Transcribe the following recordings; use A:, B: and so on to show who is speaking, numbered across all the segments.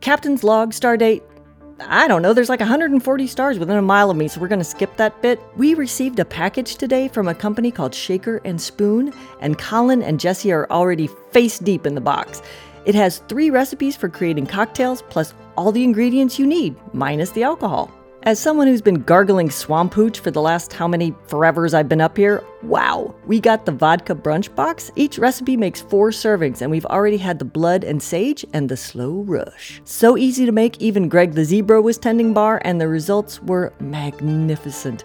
A: Captain's log, stardate. I don't know, there's like 140 stars within a mile of me, so we're gonna skip that bit. We received a package today from a company called Shaker and Spoon, and Colin and Jessie are already face deep in the box. It has three recipes for creating cocktails, plus all the ingredients you need, minus the alcohol. As someone who's been gargling swamp hooch for the last how many forevers I've been up here, wow, we got the vodka brunch box. Each recipe makes four servings, and we've already had the blood and sage and the slow rush. So easy to make, even Greg the Zebra was tending bar, and the results were magnificent.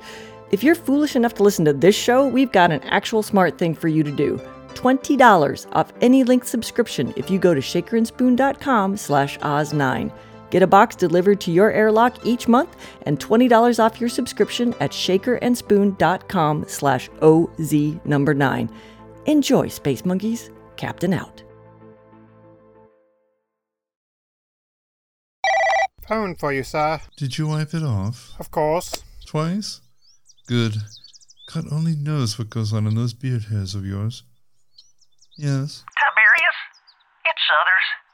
A: If you're foolish enough to listen to this show, we've got an actual smart thing for you to do. $20 off any link subscription if you go to shakerandspoon.com slash oz9. Get a box delivered to your airlock each month and $20 off your subscription at shakerandspoon.com slash OZ number 9. Enjoy, Space Monkeys. Captain out.
B: Phone for you, sir.
C: Did you wipe it off?
B: Of course.
C: Twice? Good. God only knows what goes on in those beard hairs of yours. Yes.
D: Tiberius? It's Southers.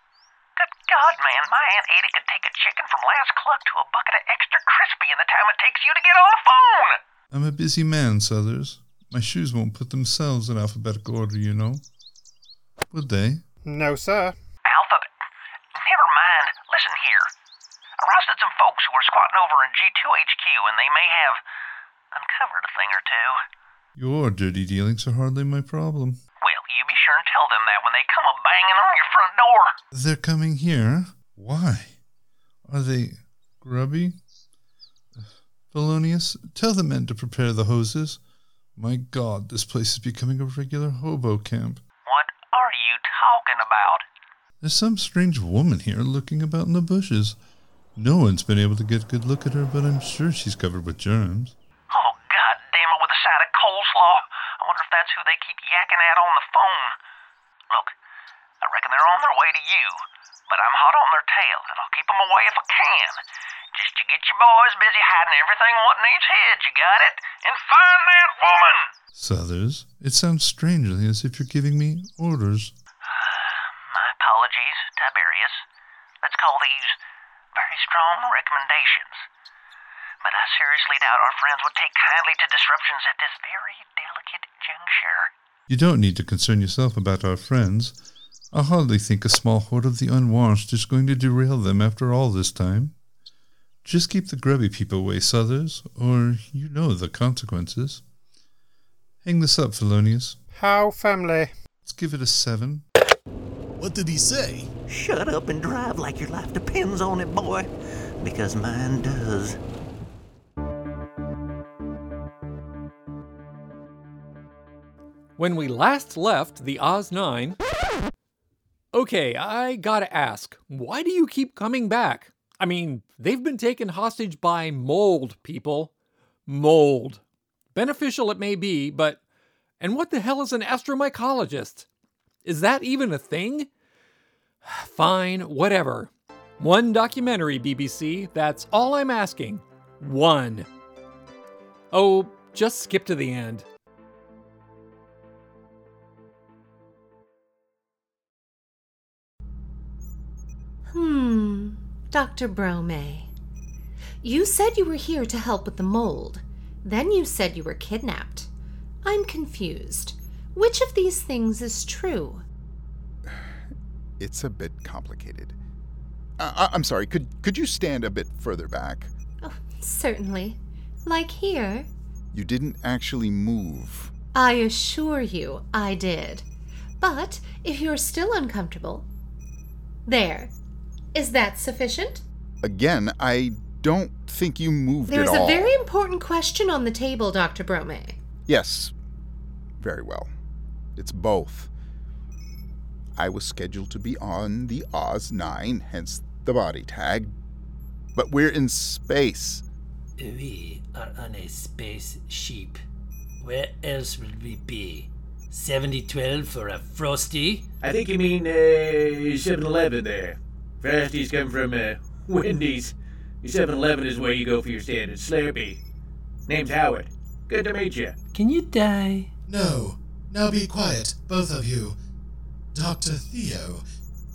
D: Good God, man, my Aunt Edie could take a chicken from last cluck to a bucket of extra crispy in the time it takes you to get on the phone.
C: I'm a busy man, Southers. My shoes won't put themselves in alphabetical order, you know. Would they?
B: No, sir.
D: Alpha, never mind. Listen here. I Arrested some folks who were squatting over in G2HQ, and they may have uncovered a thing or two.
C: Your dirty dealings are hardly my problem.
D: Well, you be sure and tell them that when they come a banging on your front door.
C: They're coming here? Why? Are they grubby? Felonius, tell the men to prepare the hoses. My God, this place is becoming a regular hobo camp.
D: What are you talking about?
C: There's some strange woman here looking about in the bushes. No one's been able to get a good look at her, but I'm sure she's covered with germs.
D: Oh, God damn it, with a side of coleslaw. I wonder if that's who they keep yakking at on the phone. Look, I reckon they're on their way to you, but I'm hot on their tail, and I'll keep 'em away if I can. Just you get your boys busy hiding everything what needs hid, you got it? And find that woman!
C: Southers, it sounds strangely as if you're giving me orders.
D: My apologies, Tiberius. Let's call these very strong recommendations. But I seriously doubt our friends would take kindly to disruptions at this very delicate juncture.
C: You don't need to concern yourself about our friends. I hardly think a small horde of the unwashed is going to derail them after all this time. Just keep the grubby people away, Southers, or you know the consequences. Hang this up, Felonius.
B: How family?
C: Let's give it a seven.
E: What did he say?
D: Shut up and drive like your life depends on it, boy. Because mine does.
F: When we last left the Oz 9. Okay, I gotta ask, why do you keep coming back? I mean, they've been taken hostage by mold, people. Mold. Beneficial it may be, but. And what the hell is an astromycologist? Is that even a thing? Fine, whatever. One documentary, BBC, that's all I'm asking. One. Oh, just skip to the end.
G: Hmm, Dr. Bromae. You said you were here to help with the mold. Then you said you were kidnapped. I'm confused. Which of these things is true?
H: It's a bit complicated. I- I- I'm sorry, could, could you stand a bit further back?
G: Oh, certainly. Like here?
H: You didn't actually move.
G: I assure you I did. But if you're still uncomfortable. There. Is that sufficient?
H: Again, I don't think you moved
G: There's
H: at all.
G: a very important question on the table, Dr. Bromae.
H: Yes. Very well. It's both. I was scheduled to be on the Oz 9, hence the body tag, but we're in space.
I: We are on a spaceship. Where else would we be? 7012 for a Frosty?
J: I think you mean uh, 7-Eleven there. Frosties come from uh, Wendy's. 7-Eleven is where you go for your standard Slurpee. Name's Howard. Good to meet you.
I: Can you die?
E: No. Now be quiet, both of you. Dr. Theo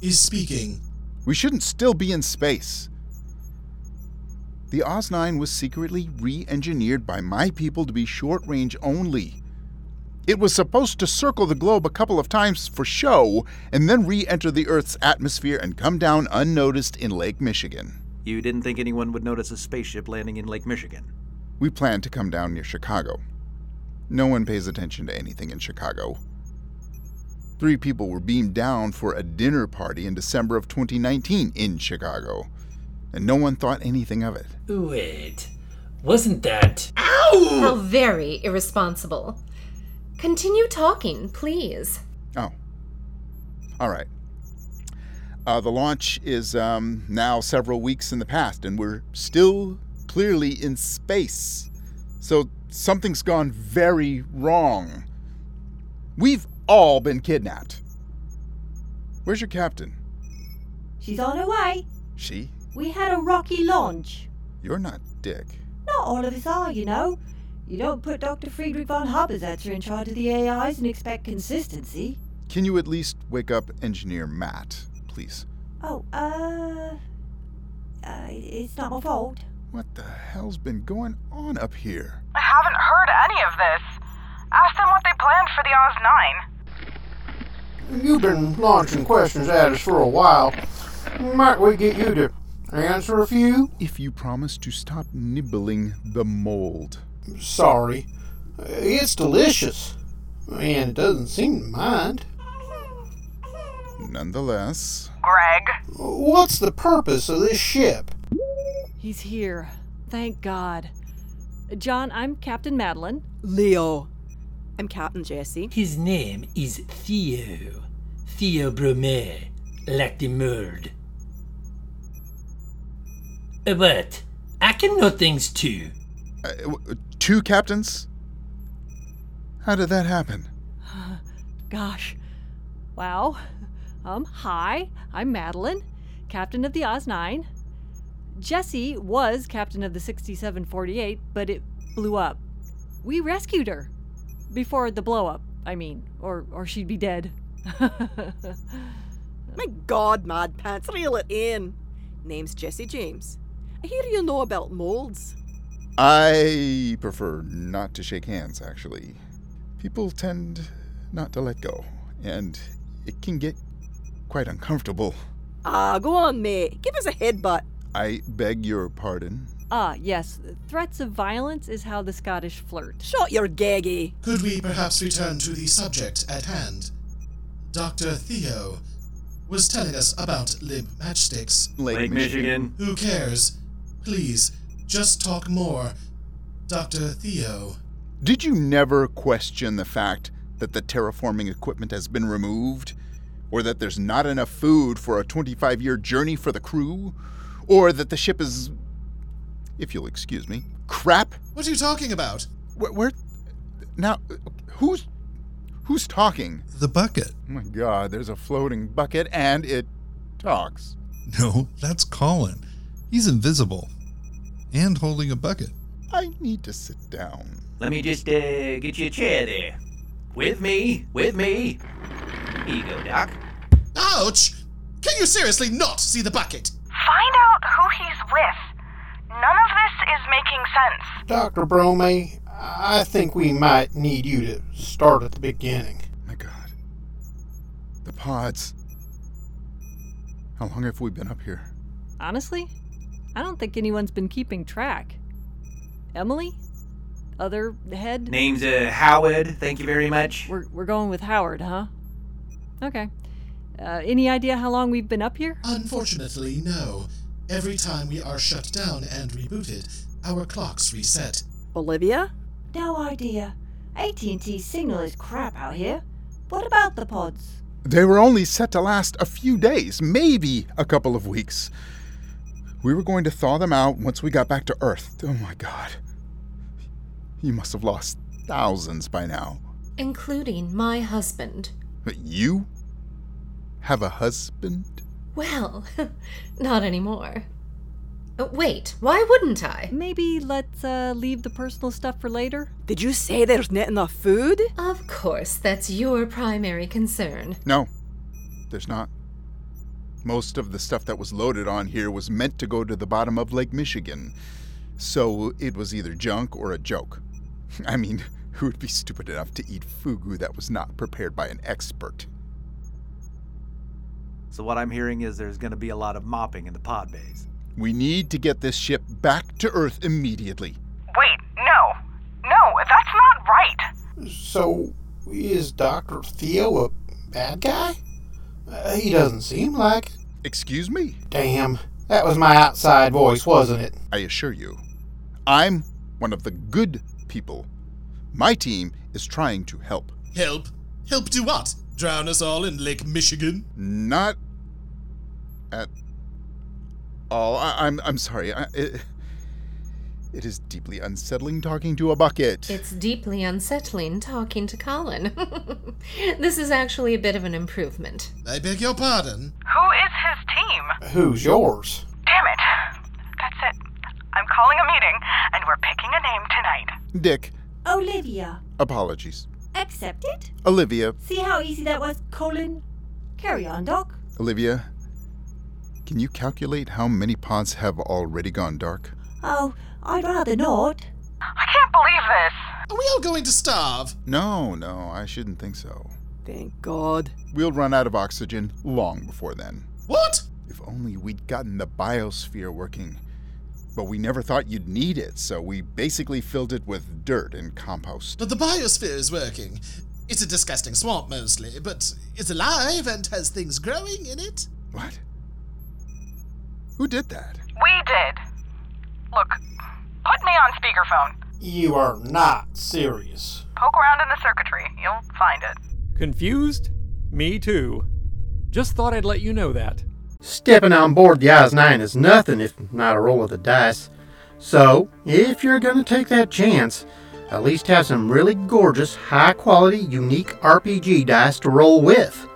E: is speaking.
H: We shouldn't still be in space. The Oz 9 was secretly re engineered by my people to be short range only. It was supposed to circle the globe a couple of times for show and then re enter the Earth's atmosphere and come down unnoticed in Lake Michigan.
K: You didn't think anyone would notice a spaceship landing in Lake Michigan?
H: We planned to come down near Chicago. No one pays attention to anything in Chicago. Three people were beamed down for a dinner party in December of 2019 in Chicago, and no one thought anything of it.
I: Wait. Wasn't that. Ow!
G: How very irresponsible. Continue talking, please.
H: Oh. All right. Uh, the launch is um, now several weeks in the past, and we're still clearly in space. So something's gone very wrong. We've all been kidnapped. Where's your captain?
A: She's on her way.
H: She?
A: We had a rocky launch.
H: You're not Dick.
A: Not all of us are, you know. You don't put Dr. Friedrich von Haber-Zetzer in charge of the AIs and expect consistency.
H: Can you at least wake up Engineer Matt, please?
A: Oh, uh. Uh, it's not my fault.
H: What the hell's been going on up here?
L: I haven't heard any of this. Ask them what they planned for the Oz 9.
M: You've been launching questions at us for a while. Might we get you to answer a few?
H: If you promise to stop nibbling the mold.
M: Sorry. It's delicious. And it doesn't seem to mind.
H: Nonetheless.
L: Greg?
M: What's the purpose of this ship?
N: He's here. Thank God. John, I'm Captain Madeline.
O: Leo. I'm Captain Jessie.
I: His name is Theo. Theo Bromae, like the mold. Uh, I can know things too.
H: Uh, w- two captains? How did that happen?
N: Gosh. Wow. Um, hi, I'm Madeline, captain of the Oz 9. Jessie was captain of the 6748, but it blew up. We rescued her. Before the blow up, I mean, or or she'd be dead.
O: My God, Mad Pants, reel it in. Name's Jessie James. I hear you know about molds.
H: I prefer not to shake hands, actually. People tend not to let go, and it can get quite uncomfortable.
O: Ah, go on, mate. Give us a headbutt.
H: I beg your pardon.
N: Ah, yes, threats of violence is how the Scottish flirt.
O: Shut your gaggy.
E: Could we perhaps return to the subject at hand? Dr. Theo was telling us about limp matchsticks.
H: Lake,
K: Lake Michigan.
E: Who cares? Please, just talk more. Dr. Theo.
H: Did you never question the fact that the terraforming equipment has been removed? Or that there's not enough food for a 25 year journey for the crew? Or that the ship is, if you'll excuse me, crap?
E: What are you talking about?
H: Where, where now, who's who's talking?
C: The bucket.
H: Oh my god, there's a floating bucket and it talks.
C: No, that's Colin. He's invisible. And holding a bucket.
H: I need to sit down.
J: Let me just uh, get you a chair there. With me, with me. Here you go, Doc.
E: Ouch! Can you seriously not see the bucket?
L: Find out who he's with. None of this is making sense.
M: Dr. Bromae, I think we might need you to start at the beginning.
H: My god. The pods. How long have we been up here?
N: Honestly, I don't think anyone's been keeping track. Emily? Other head?
J: Name's uh, Howard. Thank you very much.
N: We're, we're going with Howard, huh? Okay. Uh, any idea how long we've been up here?
E: Unfortunately, no. Every time we are shut down and rebooted, our clocks reset.
O: Olivia?
A: No idea. AT&T signal is crap out here. What about the pods?
H: They were only set to last a few days, maybe a couple of weeks. We were going to thaw them out once we got back to Earth. Oh my god. You must have lost thousands by now.
G: Including my husband.
H: But you have a husband?
G: Well, not anymore. Uh, Wait, why wouldn't I?
N: Maybe let's uh, leave the personal stuff for later.
O: Did you say there's not enough food?
G: Of course, that's your primary concern.
H: No, there's not. Most of the stuff that was loaded on here was meant to go to the bottom of Lake Michigan. So it was either junk or a joke. I mean, who would be stupid enough to eat fugu that was not prepared by an expert?
K: So what I'm hearing is there's going to be a lot of mopping in the pod bays.
H: We need to get this ship back to Earth immediately.
L: Wait, no. No, that's not right.
M: So, is Dr. Theo a bad guy? Uh, he doesn't seem like.
H: Excuse me?
M: Damn, that was my outside voice, wasn't it?
H: I assure you, I'm one of the good people. My team is trying to help.
E: Help? Help do what? Drown us all in Lake Michigan?
H: Not at all. I, am I'm sorry. I, it, it is deeply unsettling talking to a bucket.
G: It's deeply unsettling talking to Colin. this is actually a bit of an improvement.
E: I beg your pardon?
L: Who is his team?
M: Who's yours?
L: Damn it. That's it. I'm calling a meeting, and we're picking a name tonight.
H: Dick,
A: Olivia.
H: apologies.
A: Accepted?
H: Olivia,
A: See how easy that was, Colin? Carry on, Doc.
H: Olivia, can you calculate how many pods have already gone dark?
A: Oh, I'd rather not.
L: I can't believe this.
E: Are we all going to starve?
H: No, no, I shouldn't think so.
O: Thank God.
H: We'll run out of oxygen long before then.
E: What?
H: If only we'd gotten the biosphere working. But we never thought you'd need it, so we basically filled it with dirt and compost.
E: But the biosphere is working. It's a disgusting swamp mostly, but it's alive and has things growing in it.
H: What? Who did that?
L: We did. Look, put me on speakerphone.
M: You are not serious.
L: Poke around in the circuitry. You'll find it.
F: Confused? Me too. Just thought I'd let you know that.
M: Stepping on board the Oz 9 is nothing if not a roll of the dice. So, if you're going to take that chance, at least have some really gorgeous, high quality, unique RPG dice to roll with.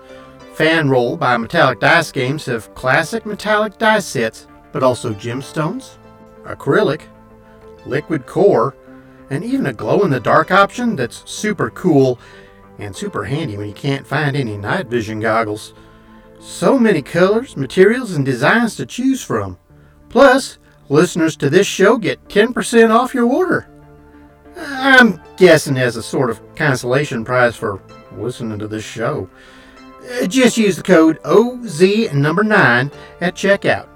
M: Fan Roll by Metallic Dice Games have classic metallic dice sets, but also gemstones, acrylic, liquid core, and even a glow in the dark option that's super cool and super handy when you can't find any night vision goggles. So many colors, materials, and designs to choose from. Plus, listeners to this show get 10% off your order. I'm guessing as a sort of consolation prize for listening to this show. Uh, Just use the code OZ number 9 at checkout.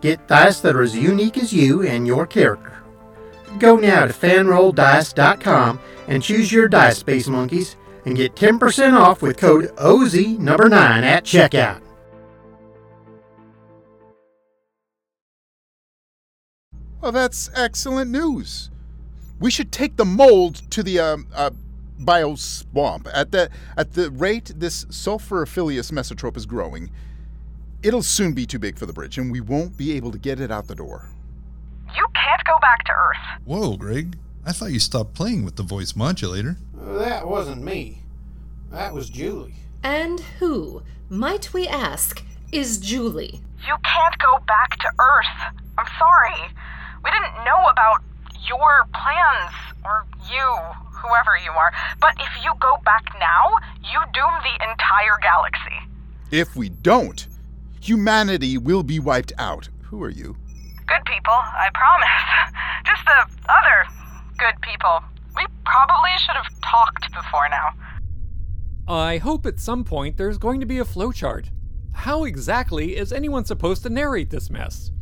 M: Get dice that are as unique as you and your character. Go now to fanrolldice.com and choose your dice, Space Monkeys, and get 10% off with code OZ number 9 at checkout.
H: Well, that's excellent news. We should take the mold to the uh, bio swamp. At the at the rate this sulfurophilus mesotrope is growing, it'll soon be too big for the bridge, and we won't be able to get it out the door.
L: You can't go back to Earth.
C: Whoa, Greg. I thought you stopped playing with the voice modulator.
M: That wasn't me. That was Julie.
G: And who, might we ask, is Julie?
L: You can't go back to Earth. I'm sorry. We didn't know about your plans, or you, whoever you are. But if you go back now, you doom the entire galaxy.
H: If we don't, humanity will be wiped out. Who are you?
L: Good people, I promise. Just the other good people. We probably should have talked before now.
F: I hope at some point there's going to be a flowchart. How exactly is anyone supposed to narrate this mess?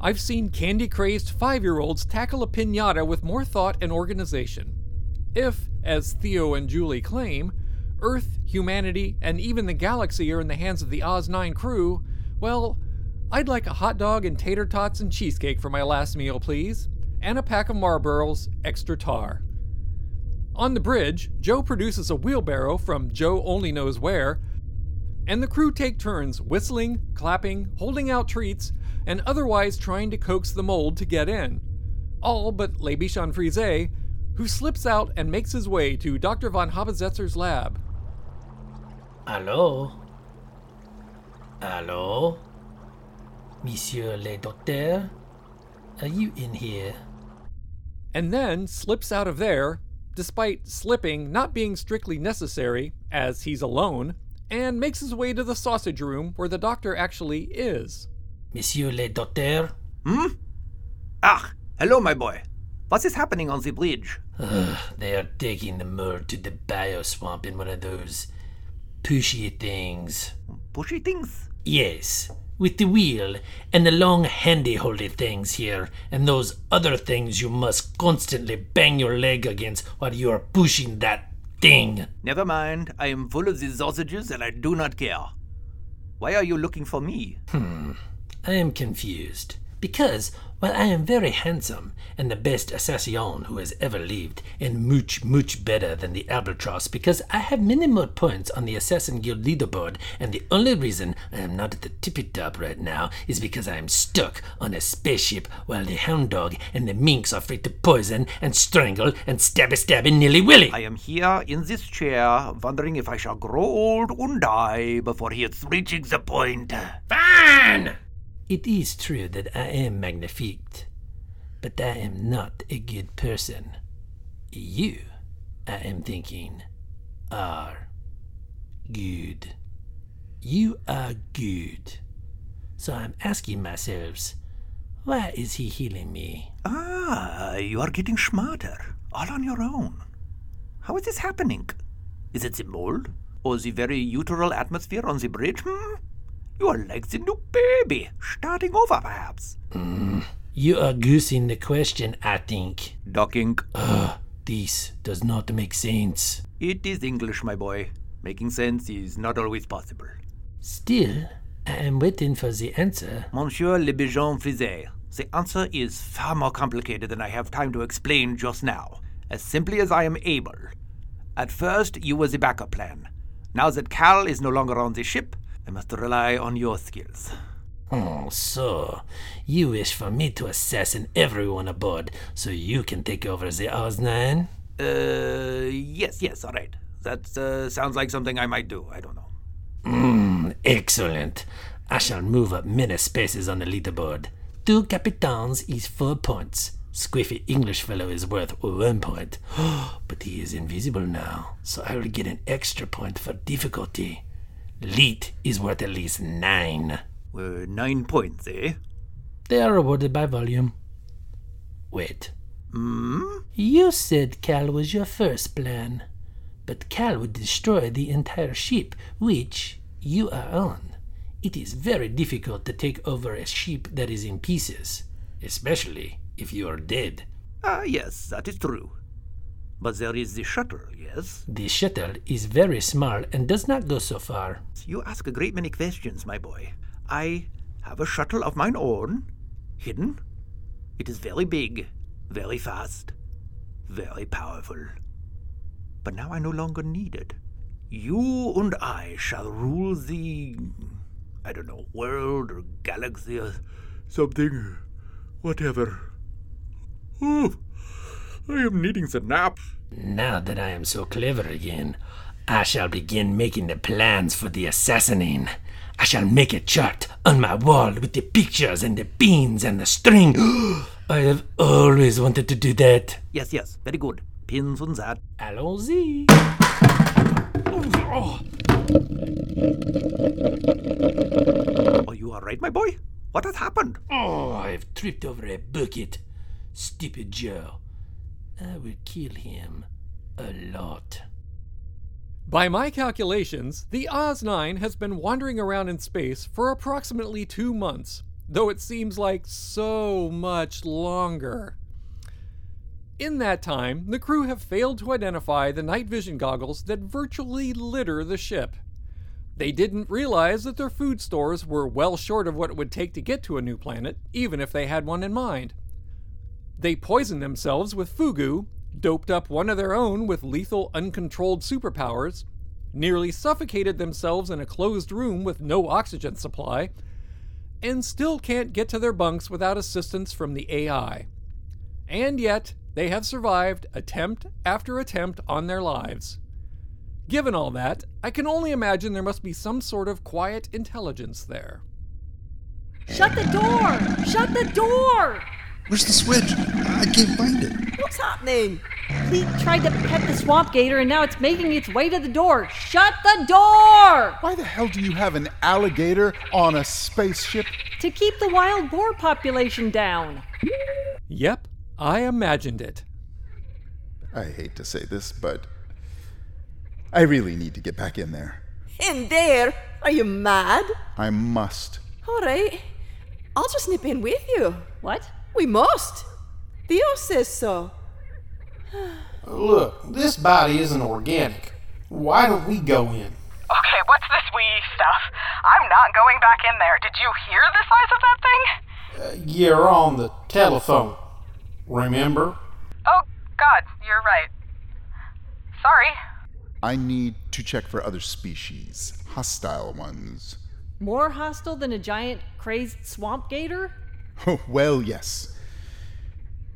F: I've seen candy crazed five year olds tackle a pinata with more thought and organization. If, as Theo and Julie claim, Earth, humanity, and even the galaxy are in the hands of the Oz 9 crew, well, I'd like a hot dog and tater tots and cheesecake for my last meal, please, and a pack of Marlboros extra tar. On the bridge, Joe produces a wheelbarrow from Joe only knows where, and the crew take turns whistling, clapping, holding out treats, and otherwise trying to coax the mold to get in. All but Bichon Frise, who slips out and makes his way to Dr. von Haber-Zetzer's lab.
I: Hello? Hello? Monsieur le Docteur? Are you in here?
F: And then slips out of there, despite slipping not being strictly necessary, as he's alone, and makes his way to the sausage room where the doctor actually is.
I: Monsieur le Docteur?
K: Hmm? Ah, hello, my boy. What is happening on the bridge?
I: Ugh, they are taking the mold to the bioswamp in one of those pushy things.
K: Pushy things?
I: Yes, with the wheel and the long handy holdy things here, and those other things you must constantly bang your leg against while you are pushing that thing.
K: Never mind. I am full of these sausages and I do not care. Why are you looking for me?
I: Hmm. I am confused. Because, while I am very handsome and the best assassin who has ever lived, and much, much better than the albatross, because I have many more points on the Assassin Guild leaderboard, and the only reason I am not at the tippy top right now is because I am stuck on a spaceship while the hound dog and the minks are free to poison and strangle and stabby stabby nilly willy.
K: I am here in this chair, wondering if I shall grow old and die before he is reaching the point.
I: Fine! It is true that I am magnifique, but I am not a good person. You, I am thinking, are good. You are good. So I'm asking myself, why is he healing me?
K: Ah, you are getting smarter, all on your own. How is this happening? Is it the mold? Or the very uteral atmosphere on the bridge? Hmm? You are like the new baby, starting over perhaps.
I: Mm, you are goosing the question, I think.
K: Docking.
I: Ugh, this does not make sense.
K: It is English, my boy. Making sense is not always possible.
I: Still, I am waiting for the answer.
K: Monsieur Le Bichon Frise, the answer is far more complicated than I have time to explain just now. As simply as I am able. At first, you were the backup plan. Now that Cal is no longer on the ship, I must rely on your skills.
I: Oh, so you wish for me to assassin everyone aboard so you can take over the Oz-9?
K: Uh, yes, yes, all right. That uh, sounds like something I might do. I don't know.
I: Mmm, excellent. I shall move up many spaces on the leaderboard. Two capitans is four points. Squiffy English fellow is worth one point. but he is invisible now, so I will get an extra point for difficulty. Leet is worth at least nine.
K: Uh, nine points, eh?
I: They are awarded by volume. Wait.
K: Hmm?
I: You said Cal was your first plan, but Cal would destroy the entire ship, which you are on. It is very difficult to take over a ship that is in pieces, especially if you are dead.
K: Ah, yes, that is true. But there is the shuttle, yes?
I: The shuttle is very small and does not go so far.
K: You ask a great many questions, my boy. I have a shuttle of mine own, hidden. It is very big, very fast, very powerful. But now I no longer need it. You and I shall rule the, I don't know, world or galaxy or something, whatever. Oh, I am needing the nap.
I: Now that I am so clever again, I shall begin making the plans for the assassinating. I shall make a chart on my wall with the pictures and the pins and the string. I have always wanted to do that.
K: Yes, yes, very good. Pins on that.
I: Allons-y.
K: Oh. Are you all right, my boy? What has happened?
I: Oh, I have tripped over a bucket. Stupid Joe. I would kill him a lot.
F: By my calculations, the Oz 9 has been wandering around in space for approximately two months, though it seems like so much longer. In that time, the crew have failed to identify the night vision goggles that virtually litter the ship. They didn't realize that their food stores were well short of what it would take to get to a new planet, even if they had one in mind. They poisoned themselves with fugu, doped up one of their own with lethal uncontrolled superpowers, nearly suffocated themselves in a closed room with no oxygen supply, and still can't get to their bunks without assistance from the AI. And yet, they have survived attempt after attempt on their lives. Given all that, I can only imagine there must be some sort of quiet intelligence there.
N: Shut the door! Shut the door!
C: Where's the switch? I can't find it.
O: What's happening?
N: He tried to pet the swamp gator and now it's making its way to the door. Shut the door!
H: Why the hell do you have an alligator on a spaceship?
N: To keep the wild boar population down.
F: Yep, I imagined it.
H: I hate to say this, but I really need to get back in there.
O: In there? Are you mad?
H: I must.
O: All right. I'll just nip in with you.
N: What?
O: We must. Theo says so.
M: Look, this body isn't organic. Why don't we go in?
L: Okay, what's this we stuff? I'm not going back in there. Did you hear the size of that thing?
M: Uh, you're on the telephone. Remember?
L: Oh, God, you're right. Sorry.
H: I need to check for other species, hostile ones.
N: More hostile than a giant crazed swamp gator?
H: Well, yes.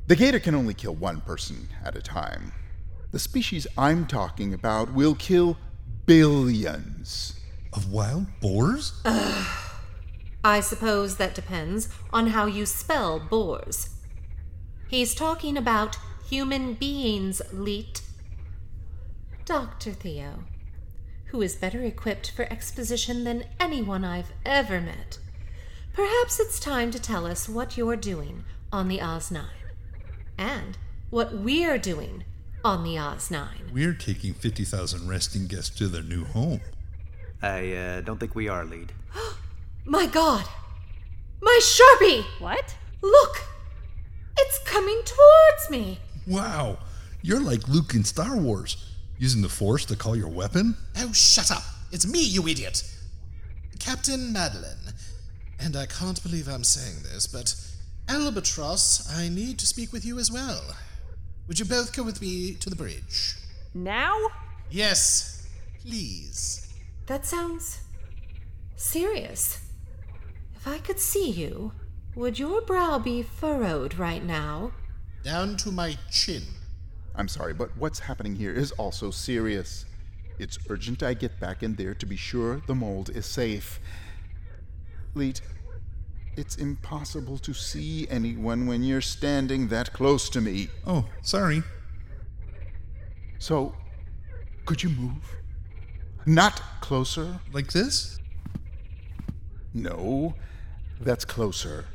H: The gator can only kill one person at a time. The species I'm talking about will kill billions.
C: Of wild boars?
G: I suppose that depends on how you spell boars. He's talking about human beings, Leet. Dr. Theo, who is better equipped for exposition than anyone I've ever met. Perhaps it's time to tell us what you're doing on the Oz 9 and what we're doing on the Oz 9.
C: We're taking 50,000 resting guests to their new home.
K: I uh, don't think we are, Leet.
G: My god! My Sharpie!
N: What?
G: Look! It's coming towards me!
C: Wow, you're like Luke in Star Wars, using the Force to call your weapon?
E: Oh, shut up. It's me, you idiot. Captain Madeline. And I can't believe I'm saying this, but Albatross, I need to speak with you as well. Would you both come with me to the bridge?
N: Now?
E: Yes, please.
G: That sounds serious. If I could see you, would your brow be furrowed right now?
E: Down to my chin.
H: I'm sorry, but what's happening here is also serious. It's urgent I get back in there to be sure the mold is safe. Leet, it's impossible to see anyone when you're standing that close to me.
C: Oh, sorry.
H: So, could you move? Not closer?
C: Like this?
H: No, that's closer.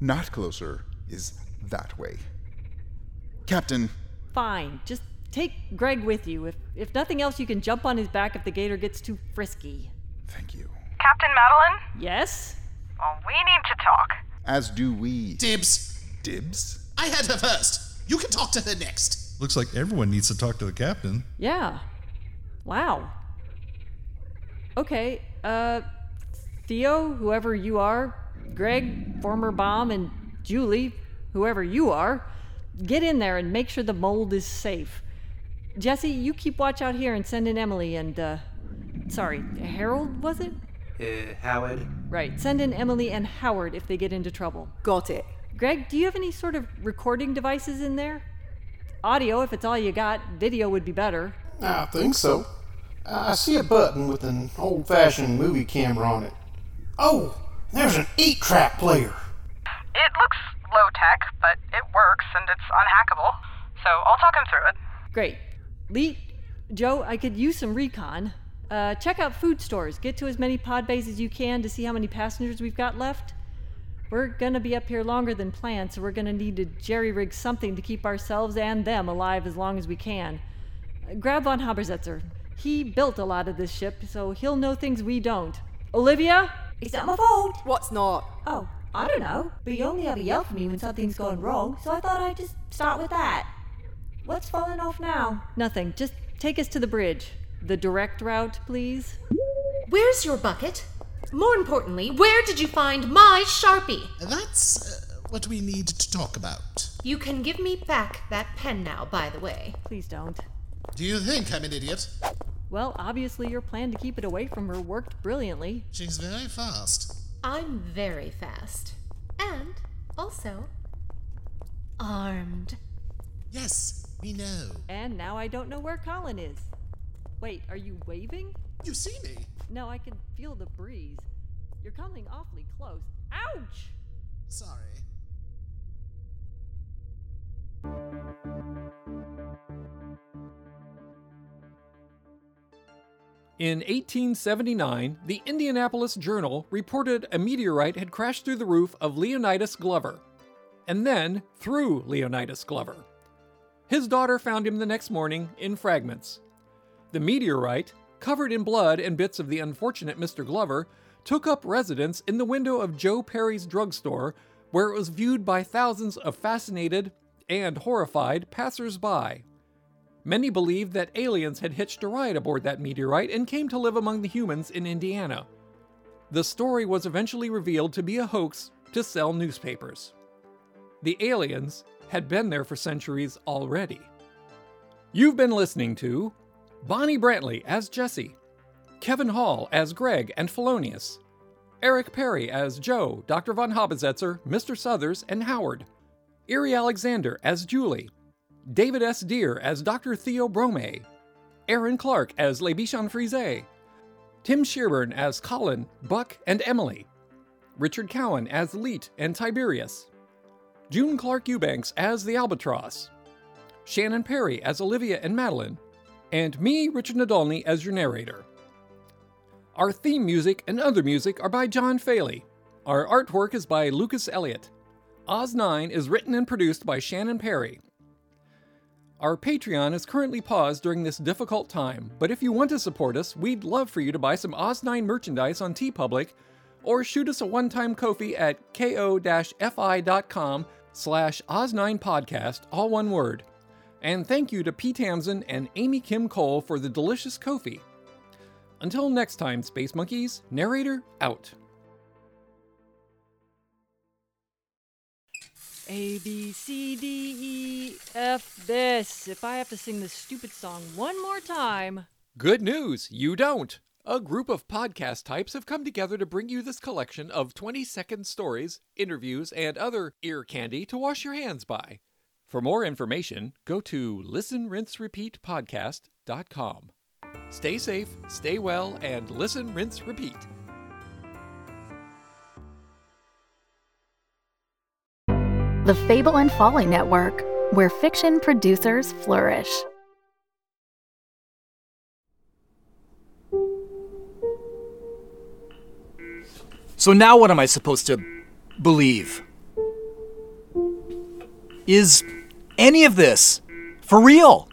H: Not closer is that way. Captain,
N: Fine. Just take Greg with you. If, if nothing else, you can jump on his back if the gator gets too frisky.
H: thank you.
L: Captain Madeline?
N: Yes?
L: Well, we need to talk.
H: As do we.
E: Dibs.
H: Dibs?
E: I had her first. You can talk to her next.
C: Looks like everyone needs to talk to the captain.
N: Yeah. Wow. Okay, uh, Theo, whoever you are, Greg, former bomb, and Julie, whoever you are, get in there and make sure the mold is safe. Jessie, you keep watch out here and send in Emily and, uh, sorry, Harold, was it?
K: Uh, Howard?
N: Right, send in Emily and Howard if they get into trouble.
O: Got it.
N: Greg, do you have any sort of recording devices in there? Audio, if it's all you got. Video would be better.
M: I think so. I see a button with an old fashioned movie camera on it. Oh, there's an 8 track player.
L: It looks low tech, but it works and it's unhackable. So I'll talk him through it.
N: Great. Lee, Joe, I could use some recon. Uh, check out food stores. Get to as many pod bays as you can to see how many passengers we've got left. We're gonna be up here longer than planned, so we're gonna need to jerry rig something to keep ourselves and them alive as long as we can. Uh, grab von Haber-Zetzer. He built a lot of this ship, so he'll know things we don't. Olivia?
A: It's not my fault.
O: What's not?
A: Oh, I don't know. But you only ever yell for me when something's going wrong, so I thought I'd just start with that. What's falling off now?
N: Nothing. Just take us to the bridge. The direct route, please.
G: Where's your bucket? More importantly, where did you find my Sharpie?
E: That's uh, what we need to talk about.
G: You can give me back that pen now, by the way.
N: Please don't.
E: Do you think I'm an idiot?
N: Well, obviously your plan to keep it away from her worked brilliantly.
E: She's very fast.
G: I'm very fast. And also armed.
E: Yes, we know.
N: And now I don't know where Colin is. Wait, are you waving?
E: You see me?
N: No, I can feel the breeze. You're coming awfully close. Ouch!
E: Sorry.
F: In 1879, the Indianapolis Journal reported a meteorite had crashed through the roof of Leonidas Glover, and then through Leonidas Glover. His daughter found him the next morning in fragments. The meteorite, covered in blood and bits of the unfortunate Mr. Glover, took up residence in the window of Joe Perry's drugstore, where it was viewed by thousands of fascinated and horrified passers by. Many believed that aliens had hitched a ride aboard that meteorite and came to live among the humans in Indiana. The story was eventually revealed to be a hoax to sell newspapers. The aliens had been there for centuries already. You've been listening to Bonnie Brantley as Jessie, Kevin Hall as Greg and Felonius, Eric Perry as Joe, Dr. Von Haber-Zetzer, Mr. Southers, and Howard, Iri Alexander as Julie, David S. Dear as Dr. Theo Bromae, Aaron Clark as Le Bichon Frise, Tim Sherburn as Colin, Buck, and Emily, Richard Cowen as Leet and Tiberius, June Clark Eubanks as the Albatross, Shannon Perry as Olivia and Madeline, and me, Richard Nadolny, as your narrator. Our theme music and other music are by John Faley. Our artwork is by Lucas Elliott. Oz 9 is written and produced by Shannon Perry. Our Patreon is currently paused during this difficult time, but if you want to support us, we'd love for you to buy some Oz9 merchandise on TeePublic or shoot us a one-time Ko-fi at ko-fi.com slash oz9podcast, all one word. And thank you to Pete Tamsin and Amy Kim Cole for the delicious Ko-fi. Until next time, Space Monkeys, narrator out.
N: A B C D E F this. If I have to sing this stupid song one more time.
F: Good news, you don't. A group of podcast types have come together to bring you this collection of 20 second stories, interviews, and other ear candy to wash your hands by. For more information, go to listenrinserepeatpodcast.com. Stay safe, stay well, and listen, rinse, repeat.
P: The Fable and Folly Network, where fiction producers flourish.
Q: So now what am I supposed to believe? Is any of this for real?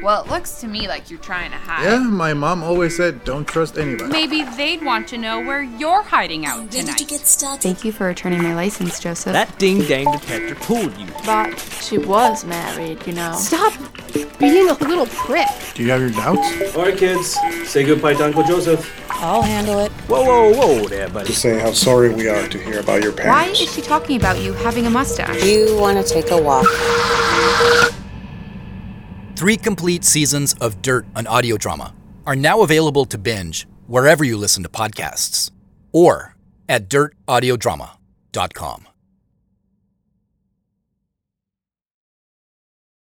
R: Well, it looks to me like you're trying to hide.
S: Yeah, my mom always said don't trust anybody.
R: Maybe they'd want to know where you're hiding out tonight.
T: Thank you for returning my license, Joseph.
U: That ding dang detector pulled you.
T: But she was married, you know.
V: Stop being a little prick.
S: Do you have your doubts?
U: All right, kids, say goodbye to Uncle Joseph.
V: I'll handle it.
U: Whoa, whoa, whoa there, buddy.
S: Just say how sorry we are to hear about your parents.
R: Why is she talking about you having a mustache?
W: You want to take a walk?
Q: Three complete seasons of Dirt, an audio drama, are now available to binge wherever you listen to podcasts or at dirtaudiodrama.com.